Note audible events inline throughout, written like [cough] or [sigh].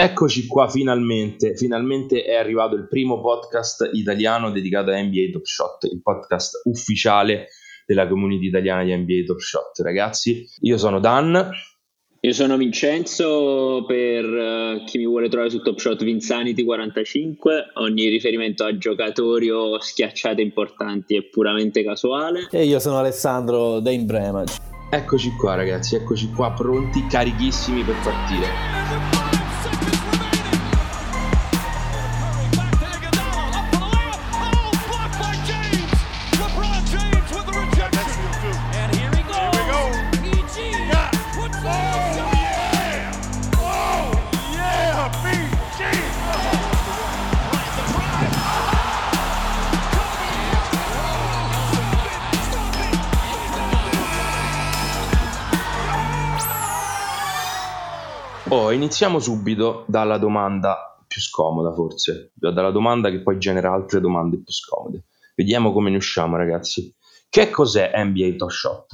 Eccoci qua finalmente, finalmente è arrivato il primo podcast italiano dedicato a NBA Top Shot, il podcast ufficiale della community italiana di NBA Top Shot. Ragazzi, io sono Dan. Io sono Vincenzo, per uh, chi mi vuole trovare su Top Shot Vinsanity45, ogni riferimento a giocatori o schiacciate importanti è puramente casuale. E io sono Alessandro Dane Bremage. Eccoci qua ragazzi, eccoci qua pronti, carichissimi per partire. Iniziamo subito dalla domanda più scomoda, forse, dalla domanda che poi genera altre domande più scomode. Vediamo come ne usciamo, ragazzi. Che cos'è NBA Top Shot?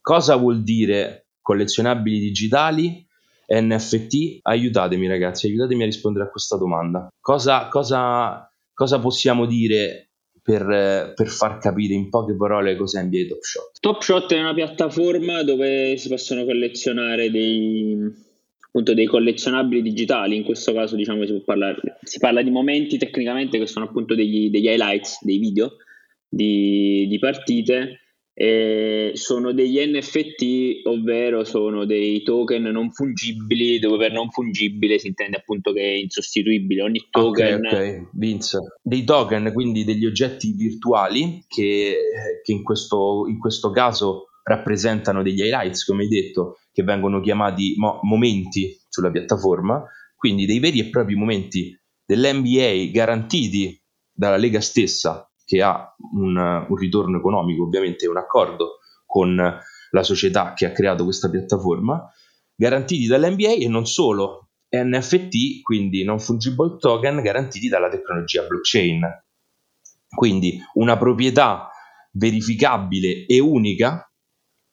Cosa vuol dire collezionabili digitali, NFT? Aiutatemi, ragazzi, aiutatemi a rispondere a questa domanda. Cosa, cosa, cosa possiamo dire per, per, far capire in poche parole cos'è NBA Top Shot? Top Shot è una piattaforma dove si possono collezionare dei appunto dei collezionabili digitali, in questo caso diciamo si, parlare, si parla di momenti tecnicamente che sono appunto degli, degli highlights, dei video di, di partite, sono degli NFT, ovvero sono dei token non fungibili, dove per non fungibile si intende appunto che è insostituibile. Ogni token. Ok, ok, Vince. Dei token, quindi degli oggetti virtuali che, che in, questo, in questo caso rappresentano degli highlights, come hai detto, che vengono chiamati mo- momenti sulla piattaforma, quindi dei veri e propri momenti dell'NBA garantiti dalla Lega stessa, che ha un, un ritorno economico, ovviamente un accordo con la società che ha creato questa piattaforma, garantiti dall'NBA e non solo, NFT, quindi non fungible token, garantiti dalla tecnologia blockchain. Quindi una proprietà verificabile e unica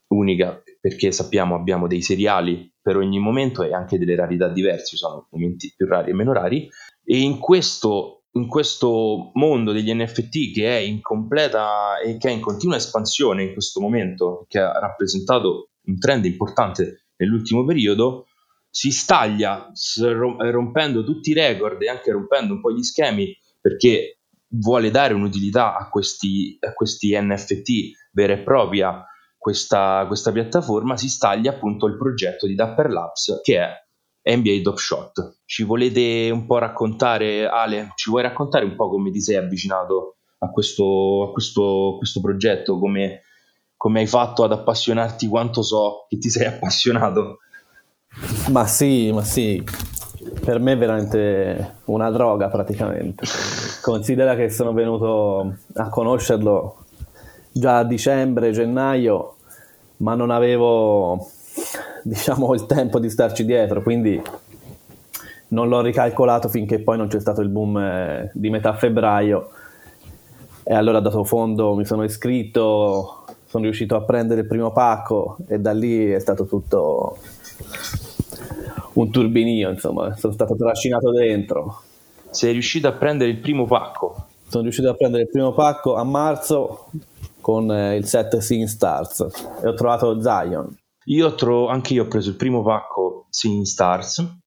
unica perché sappiamo abbiamo dei seriali per ogni momento e anche delle rarità diverse, sono momenti più rari e meno rari. E in questo, in questo mondo degli NFT che è in completa e che è in continua espansione in questo momento, che ha rappresentato un trend importante nell'ultimo periodo, si staglia rompendo tutti i record e anche rompendo un po' gli schemi perché vuole dare un'utilità a questi, a questi NFT vera e propria questa, questa piattaforma si staglia appunto il progetto di Dapper Labs che è NBA Top Shot. Ci volete un po' raccontare, Ale, ci vuoi raccontare un po' come ti sei avvicinato a questo, a questo, questo progetto, come, come hai fatto ad appassionarti quanto so che ti sei appassionato? Ma sì, ma sì, per me è veramente una droga praticamente. Considera che sono venuto a conoscerlo già a dicembre, gennaio, ma non avevo diciamo il tempo di starci dietro, quindi non l'ho ricalcolato finché poi non c'è stato il boom eh, di metà febbraio e allora dato fondo, mi sono iscritto, sono riuscito a prendere il primo pacco e da lì è stato tutto un turbinio, insomma, sono stato trascinato dentro. Sei riuscito a prendere il primo pacco? Sono riuscito a prendere il primo pacco a marzo con eh, il set Sing Stars e ho trovato Zion. Io tro- anche io ho preso il primo pacco Sing Stars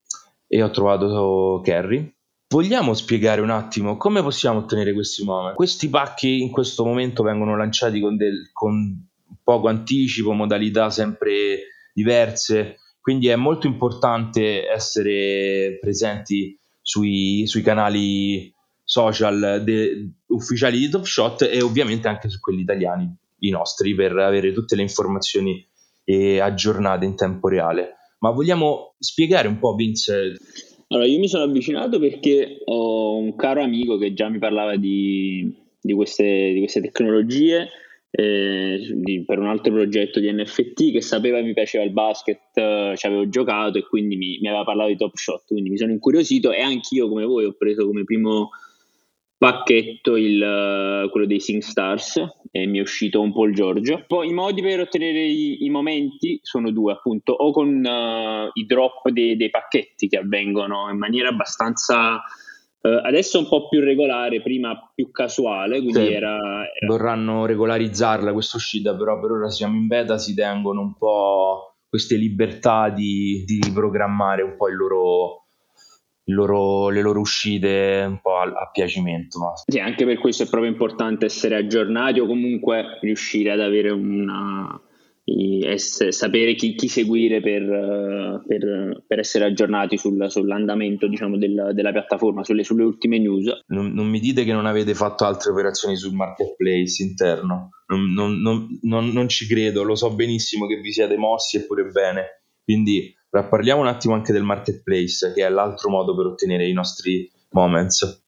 e ho trovato Kerry. Vogliamo spiegare un attimo come possiamo ottenere questi moment? Questi pacchi in questo momento vengono lanciati con, del, con poco anticipo, modalità sempre diverse, quindi è molto importante essere presenti sui, sui canali social de- ufficiali di Top Shot e ovviamente anche su quelli italiani, i nostri, per avere tutte le informazioni eh, aggiornate in tempo reale. Ma vogliamo spiegare un po', Vince? Allora, io mi sono avvicinato perché ho un caro amico che già mi parlava di, di, queste, di queste, tecnologie eh, per un altro progetto di NFT che sapeva che mi piaceva il basket, eh, ci avevo giocato e quindi mi, mi aveva parlato di Top Shot, quindi mi sono incuriosito e anch'io come voi ho preso come primo pacchetto il, quello dei Sing Stars e mi è uscito un Paul Giorgio. Poi i modi per ottenere i, i momenti sono due, appunto, o con uh, i drop dei, dei, pacchetti che avvengono in maniera abbastanza Uh, adesso un po' più regolare, prima più casuale, quindi sì. era, era... Vorranno regolarizzarla questa uscita, però per ora siamo in beta, si tengono un po' queste libertà di, di programmare un po' il loro, il loro, le loro uscite un po' a, a piacimento. Sì, anche per questo è proprio importante essere aggiornati o comunque riuscire ad avere una essere, sapere chi, chi seguire per, per, per, essere aggiornati sul, sull'andamento diciamo, del, della piattaforma, sulle, sulle ultime news. Non, non, mi dite che non avete fatto altre operazioni sul marketplace interno, non, non, non, ci credo, lo so benissimo che vi siete mossi e pure bene, quindi parliamo un attimo anche del marketplace, che è l'altro modo per ottenere i nostri moments.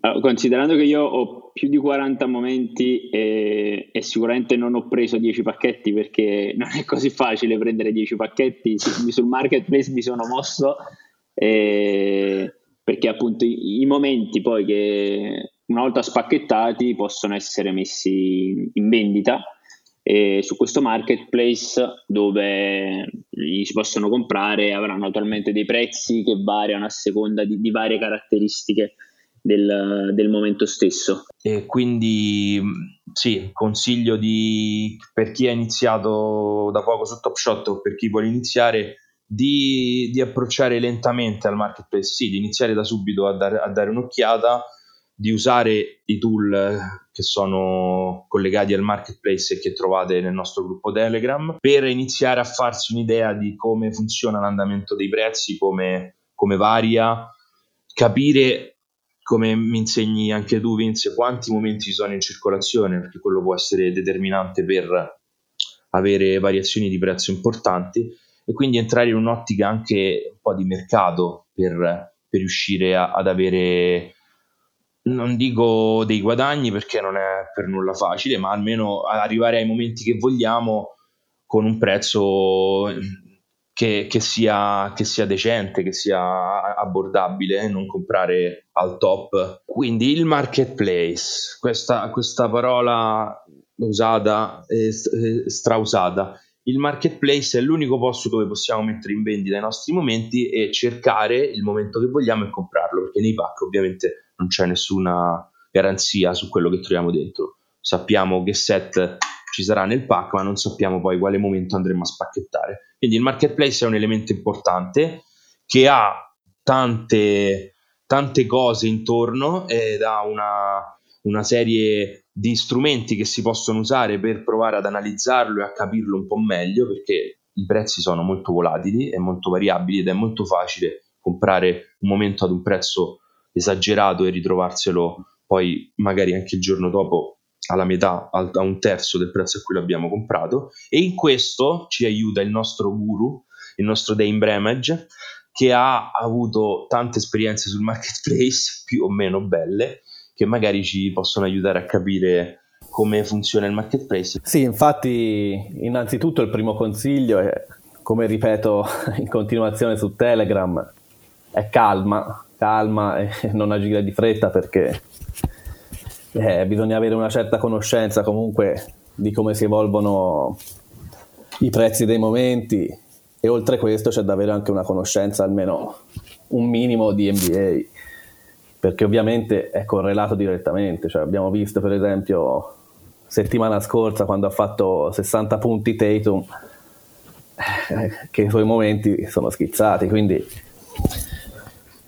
Allora, considerando che io ho più di 40 momenti e, e, sicuramente non ho preso 10 pacchetti perché [laughs] non è così facile prendere 10 pacchetti, sul marketplace mi sono mosso e, perché appunto i, i, momenti poi che una volta spacchettati possono essere messi in vendita e su questo marketplace dove li si possono comprare avranno attualmente dei prezzi che variano a seconda di, di varie caratteristiche del, del, momento stesso. E quindi sì, consiglio di, per chi ha iniziato da poco su Top Shot o per chi vuole iniziare di, di approcciare lentamente al marketplace, sì, di iniziare da subito a dare, a dare un'occhiata, di usare i tool che sono collegati al marketplace e che trovate nel nostro gruppo Telegram per iniziare a farsi un'idea di come funziona l'andamento dei prezzi, come, come varia, capire come mi insegni anche tu Vince, quanti momenti ci sono in circolazione, perché quello può essere determinante per avere variazioni di prezzo importanti e quindi entrare in un'ottica anche un po' di mercato per, per riuscire a, ad avere, non dico dei guadagni perché non è per nulla facile, ma almeno arrivare ai momenti che vogliamo con un prezzo che, che, sia, che, sia, decente, che sia abbordabile, eh, non comprare al top. Quindi il marketplace, questa, questa parola usata, eh, strausata. Il marketplace è l'unico posto dove possiamo mettere in vendita i nostri momenti e cercare il momento che vogliamo e comprarlo, perché nei pack ovviamente non c'è nessuna garanzia su quello che troviamo dentro. Sappiamo che set ci sarà nel pack, ma non sappiamo poi quale momento andremo a spacchettare. Quindi il marketplace è un elemento importante che ha tante, tante cose intorno ed ha una, una serie di strumenti che si possono usare per provare ad analizzarlo e a capirlo un po' meglio perché i prezzi sono molto volatili e molto variabili ed è molto facile comprare un momento ad un prezzo esagerato e ritrovarselo poi magari anche il giorno dopo alla metà, a un terzo del prezzo a cui l'abbiamo comprato e in questo ci aiuta il nostro guru, il nostro Dame Bremage, che ha avuto tante esperienze sul marketplace, [laughs] più o meno belle, che magari ci possono aiutare a capire come funziona il marketplace. Sì, infatti, innanzitutto il primo consiglio è, come ripeto [laughs] in continuazione su Telegram, è calma, calma [laughs] e non agire di fretta perché eh, bisogna avere una certa conoscenza comunque di come si evolvono i prezzi dei momenti e oltre a questo c'è da avere anche una conoscenza almeno un minimo di NBA perché ovviamente è correlato direttamente cioè abbiamo visto per esempio settimana scorsa quando ha fatto 60 punti Tatum eh, che i suoi momenti sono schizzati quindi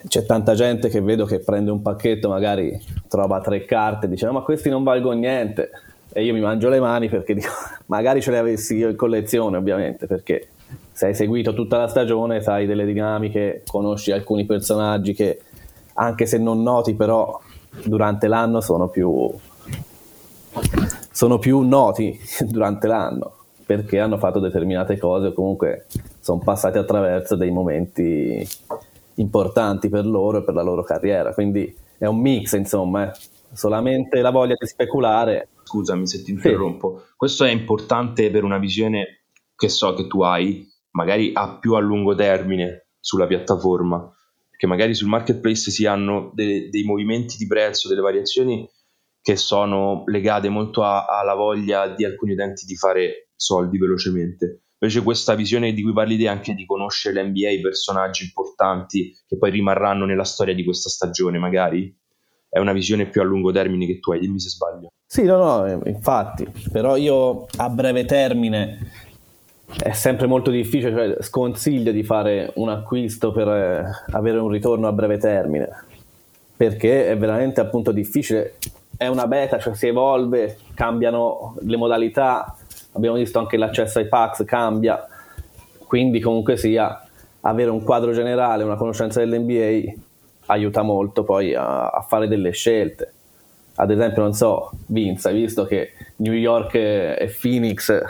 c'è tanta gente che vedo che prende un pacchetto, magari trova tre carte e dice: no, Ma questi non valgono niente. E io mi mangio le mani perché dico: [laughs] Magari ce le avessi io in collezione, ovviamente, perché se hai seguito tutta la stagione, sai delle dinamiche, conosci alcuni personaggi che, anche se non noti, però durante l'anno sono più, sono più noti [laughs] durante l'anno perché hanno fatto determinate cose o comunque sono passati attraverso dei momenti importanti per loro e per la loro carriera. Quindi è un mix, insomma, eh. solamente la voglia di speculare. Scusami se ti interrompo. Sì. Questo è importante per una visione che so che tu hai, magari a più a lungo termine sulla piattaforma, perché magari sul marketplace si hanno dei, dei movimenti di prezzo, delle variazioni che sono legate molto a, alla voglia di alcuni utenti di fare soldi velocemente. Invece questa visione di cui parli te anche di conoscere l'NBA, i personaggi importanti che poi rimarranno nella storia di questa stagione magari, è una visione più a lungo termine che tu hai, dimmi se sbaglio. Sì, no, no, eh, infatti, però io a breve termine è sempre molto difficile, cioè sconsiglio di fare un acquisto per eh, avere un ritorno a breve termine, perché è veramente appunto difficile, è una beta, cioè si evolve, cambiano le modalità, abbiamo visto anche l'accesso ai packs cambia, quindi comunque sia avere un quadro generale, una conoscenza dell'NBA aiuta molto poi a, a fare delle scelte. Ad esempio, non so, Vince, hai visto che New York e Phoenix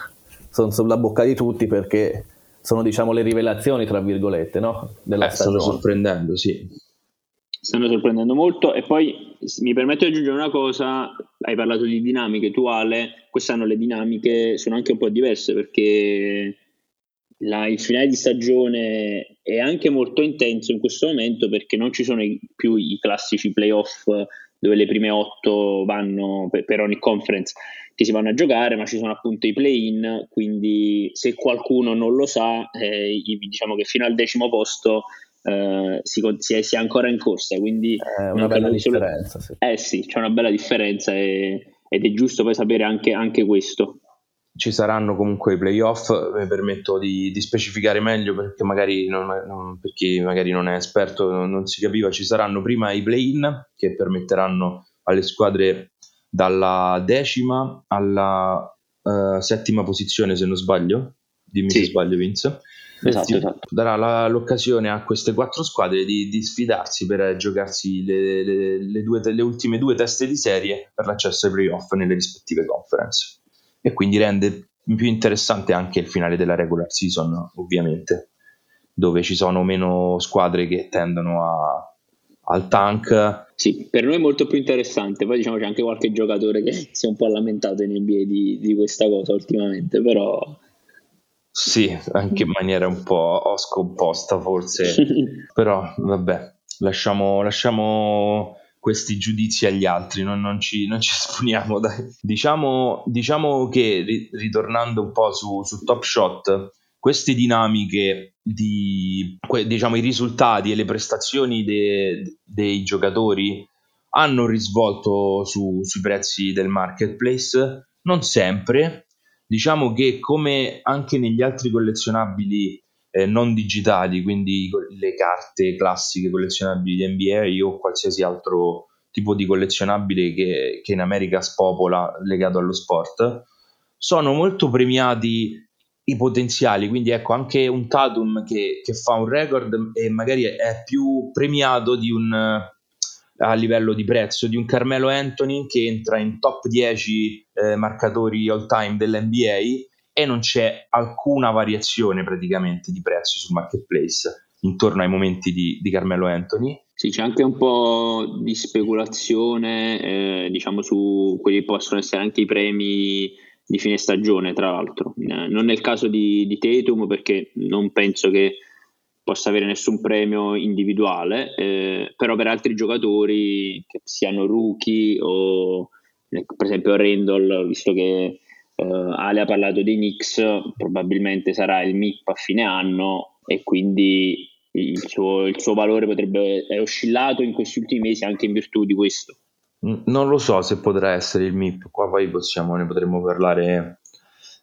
sono sulla bocca di tutti perché sono diciamo le rivelazioni, tra virgolette, no? della eh, stagione. Stanno sorprendendo, sì. Stanno sorprendendo molto. E poi mi permetto di aggiungere una cosa, hai parlato di dinamiche tu Ale, quest'anno le dinamiche sono anche un po' diverse perché la, il finale di stagione è anche molto intenso in questo momento perché non ci sono i, più i classici playoff dove le prime otto vanno per, per, ogni conference che si vanno a giocare, ma ci sono appunto i play-in, quindi se qualcuno non lo sa, eh, diciamo che fino al decimo posto eh, si, si, si, è ancora in corsa. Quindi è una bella differenza. Solo... Sì. Eh sì, c'è una bella differenza e, ed è giusto poi sapere anche, anche questo ci saranno comunque i playoff, mi permetto di, di specificare meglio perché magari non, non, per chi magari non è esperto non, non, si capiva, ci saranno prima i play-in che permetteranno alle squadre dalla decima alla uh, settima posizione se non sbaglio, dimmi sì. se sbaglio Vince. Esatto, esatto. darà la, l'occasione a queste quattro squadre di, di sfidarsi per giocarsi le, le, le, due, le ultime due teste di serie per l'accesso ai playoff nelle rispettive conference e quindi rende più interessante anche il finale della regular season, ovviamente, dove ci sono meno squadre che tendono a, al tank. Sì, per noi è molto più interessante. Poi diciamo c'è anche qualche giocatore che si è un po' lamentato in NBA di, di questa cosa ultimamente, però. Sì, anche in maniera un po' scomposta forse, però vabbè, lasciamo, lasciamo questi giudizi agli altri, non, non, ci, non ci, [laughs] esponiamo. Dai. Diciamo, diciamo che ritornando un po' su, su Top Shot, queste dinamiche di diciamo, i risultati e le prestazioni de, dei giocatori hanno risvolto su, sui prezzi del marketplace, non sempre. Diciamo che come anche negli altri collezionabili eh, non digitali, quindi le carte classiche collezionabili di NBA o qualsiasi altro tipo di collezionabile che, che in America spopola legato allo sport, sono molto premiati i potenziali, quindi ecco anche un Tatum che, che fa un record e magari è più premiato di un, a livello di prezzo di un Carmelo Anthony che entra in top 10 eh, marcatori all time dell'NBA e non c'è alcuna variazione praticamente di prezzo sul marketplace intorno ai momenti di, di Carmelo Anthony. Sì, c'è anche un po' di speculazione, eh, diciamo, su quelli che possono essere anche i premi di fine stagione, tra l'altro. Eh, non nel caso di, di Tatum, perché non penso che possa avere nessun premio individuale, eh, però per altri giocatori, che siano rookie o per esempio Randall, visto che Uh, Ale ha parlato dei Knicks, probabilmente sarà il MIP a fine anno e quindi il suo, il suo valore potrebbe è oscillato in questi ultimi mesi anche in virtù di questo. Non lo so se potrà essere il MIP, qua poi possiamo, ne potremmo parlare,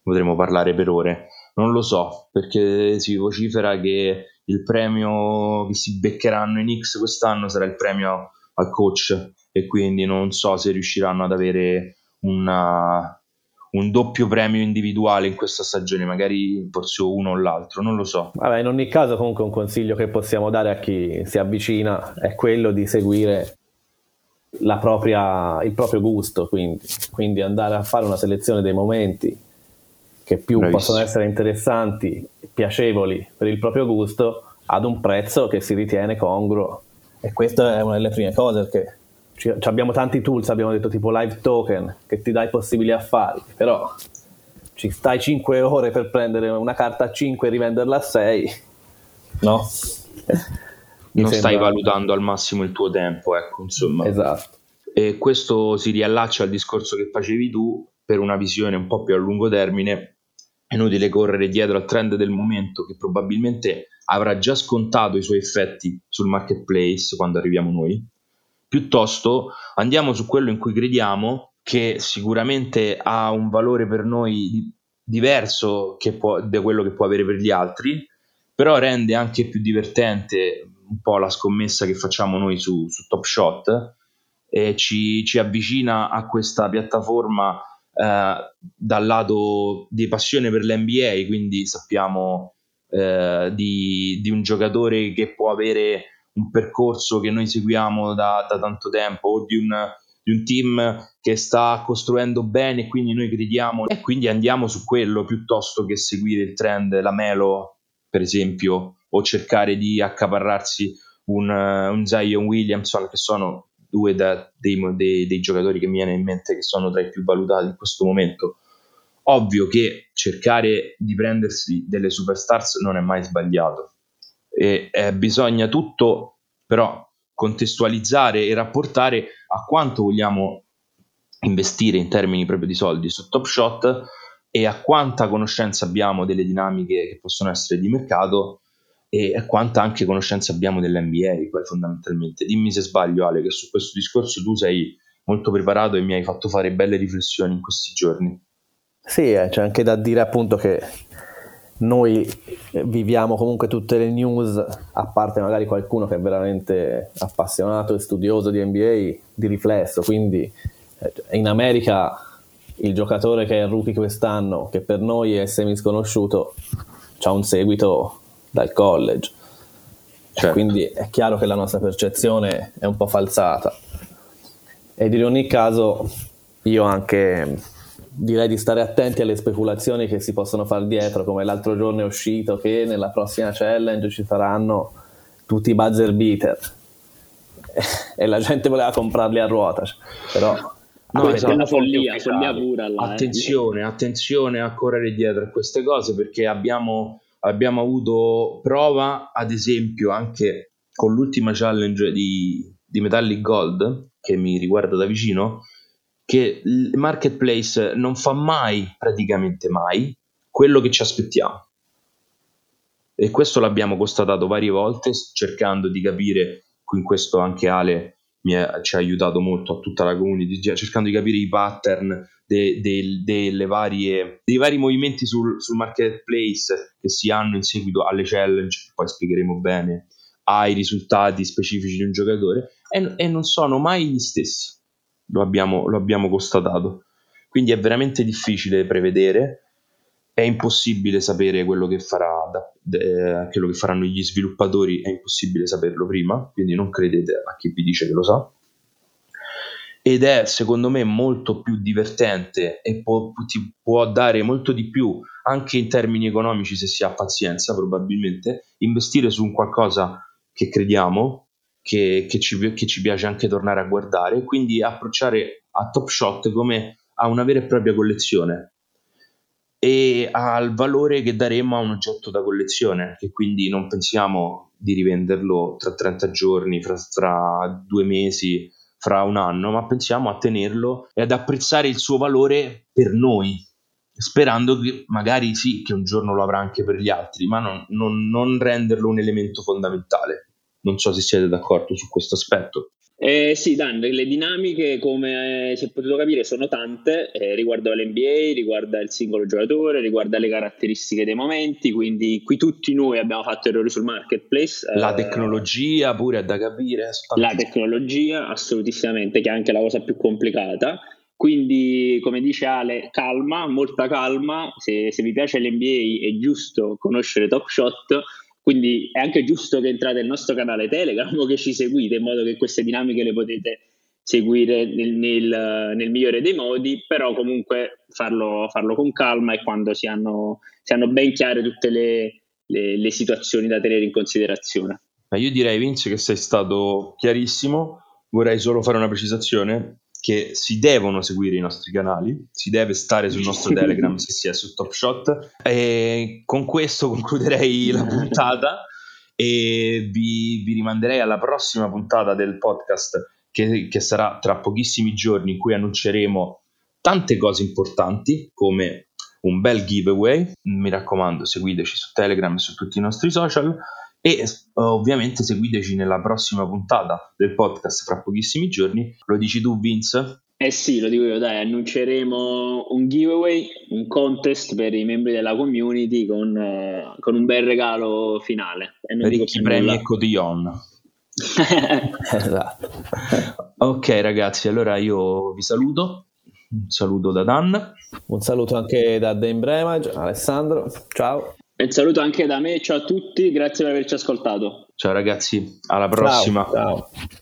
potremmo parlare per ore. Non lo so, perché si vocifera che il premio che si beccheranno i Knicks quest'anno sarà il premio al coach e quindi non so se riusciranno ad avere una, un doppio premio individuale in questa stagione, magari forse uno o l'altro, non lo so. Vabbè, in ogni caso comunque un consiglio che possiamo dare a chi si avvicina è quello di seguire propria, il proprio gusto, quindi, quindi, andare a fare una selezione dei momenti che più Bravissimo. possono essere interessanti, piacevoli per il proprio gusto, ad un prezzo che si ritiene congruo. E questa è una delle prime cose perché abbiamo tanti tools, abbiamo detto tipo live token che ti dai possibili affari, però ci stai 5 ore per prendere una carta a 5 e rivenderla a 6, no? [laughs] non sembra... stai valutando al massimo il tuo tempo, ecco, insomma. Esatto. E questo si riallaccia al discorso che facevi tu per una visione un po' più a lungo termine. È inutile correre dietro al trend del momento che probabilmente avrà già scontato i suoi effetti sul marketplace quando arriviamo noi. Piuttosto andiamo su quello in cui crediamo, che sicuramente ha un valore per noi diverso può, da quello che può avere per gli altri, però rende anche più divertente un po' la scommessa che facciamo noi su, su Top Shot e ci, ci avvicina a questa piattaforma eh, dal lato di passione per l'NBA, quindi sappiamo eh, di, di, un giocatore che può avere un percorso che noi seguiamo da, da tanto tempo o di un, di un team che sta costruendo bene e quindi noi crediamo e quindi andiamo su quello piuttosto che seguire il trend, la Melo per esempio, o cercare di accaparrarsi un, un Zion Williamson che sono due da, dei, dei, dei, giocatori che mi viene in mente che sono tra i più valutati in questo momento. Ovvio che cercare di prendersi delle superstars non è mai sbagliato e eh, bisogna tutto però contestualizzare e rapportare a quanto vogliamo investire in termini proprio di soldi su Top Shot e a quanta conoscenza abbiamo delle dinamiche che possono essere di mercato e quanta anche conoscenza abbiamo dell'NBA poi fondamentalmente. Dimmi se sbaglio Ale, che su questo discorso tu sei molto preparato e mi hai fatto fare belle riflessioni in questi giorni. Sì, eh, c'è anche da dire appunto che noi viviamo comunque tutte le news, a parte magari qualcuno che è veramente appassionato e studioso di NBA, di riflesso, quindi eh, in America il giocatore che è rookie quest'anno, che per noi è semi sconosciuto, ha un seguito dal college. Certo. Quindi è chiaro che la nostra percezione è un po' falsata. Ed in ogni caso io anche direi di stare attenti alle speculazioni che si possono fare dietro, come l'altro giorno è uscito che nella prossima challenge ci saranno tutti i buzzer beater [laughs] e la gente voleva comprarli a ruota, però No, esatto, è una follia, follia pura. Là, eh. attenzione, eh. attenzione a correre dietro a queste cose perché abbiamo abbiamo avuto prova, ad esempio, anche con l'ultima challenge di, di Metallic Gold, che mi riguarda da vicino, che il marketplace non fa mai, praticamente mai, quello che ci aspettiamo. E questo l'abbiamo constatato varie volte, cercando di capire, in questo anche Ale ha, ci ha aiutato molto a tutta la community, cercando di capire i pattern de, de, delle varie, dei vari movimenti sul, sul, marketplace che si hanno in seguito alle challenge, poi spiegheremo bene, ai risultati specifici di un giocatore, e, e non sono mai gli stessi, lo abbiamo, lo abbiamo constatato. Quindi è veramente difficile prevedere, è impossibile sapere quello che, farà de, quello che faranno gli sviluppatori, è impossibile saperlo prima, quindi non credete a chi vi dice che lo sa. Ed è secondo me molto più divertente e può, ti può dare molto di più anche in termini economici se si ha pazienza probabilmente investire su un qualcosa che crediamo che, che, ci, che ci piace anche tornare a guardare quindi approcciare a Top Shot come a una vera e propria collezione e al valore che daremo a un oggetto da collezione che quindi non pensiamo di rivenderlo tra 30 giorni fra, fra due mesi fra un anno, ma pensiamo a tenerlo e ad apprezzare il suo valore per noi, sperando che magari sì, che un giorno lo avrà anche per gli altri, ma non, non, non renderlo un elemento fondamentale. Non so se siete d'accordo su questo aspetto. Eh, sì, Dan, le dinamiche, come eh, si è potuto capire, sono tante, eh, riguarda l'NBA, riguarda il singolo giocatore, riguarda le caratteristiche dei momenti, quindi qui tutti noi abbiamo fatto errori sul marketplace. La eh, tecnologia pure è da capire. La tecnologia, assolutissimamente, che è anche la cosa più complicata. Quindi, come dice Ale, calma, molta calma. Se, se vi piace l'NBA è giusto conoscere Top Shot quindi è anche giusto che entrate nel nostro canale Telegram o [laughs] che ci seguite in modo che queste dinamiche le potete seguire nel, nel, nel migliore dei modi, però comunque farlo, farlo con calma e quando si hanno, si hanno ben chiare tutte le, le, le situazioni da tenere in considerazione. io direi Vince che sei stato chiarissimo, vorrei solo fare una precisazione che si devono seguire i nostri canali, si deve stare sul nostro Telegram se si è su Top Shot. E con questo concluderei la [laughs] puntata e vi, vi rimanderei alla prossima puntata del podcast che, che sarà tra pochissimi giorni in cui annunceremo tante cose importanti come un bel giveaway. Mi raccomando, seguiteci su Telegram e su tutti i nostri social e ovviamente seguiteci nella prossima puntata del podcast fra pochissimi giorni. Lo dici tu, Vince? Eh sì, lo dico io, dai, annunceremo un giveaway, un contest per i membri della community con, uh, con un bel regalo finale. E non Ricchi premi nulla. e cotillon. [laughs] esatto. ok ragazzi, allora io vi saluto. Un saluto da Dan. Un saluto anche da Dane Bremage, Alessandro. Ciao. E un saluto anche da me, ciao a tutti, grazie per averci ascoltato. Ciao ragazzi, alla prossima. ciao. ciao.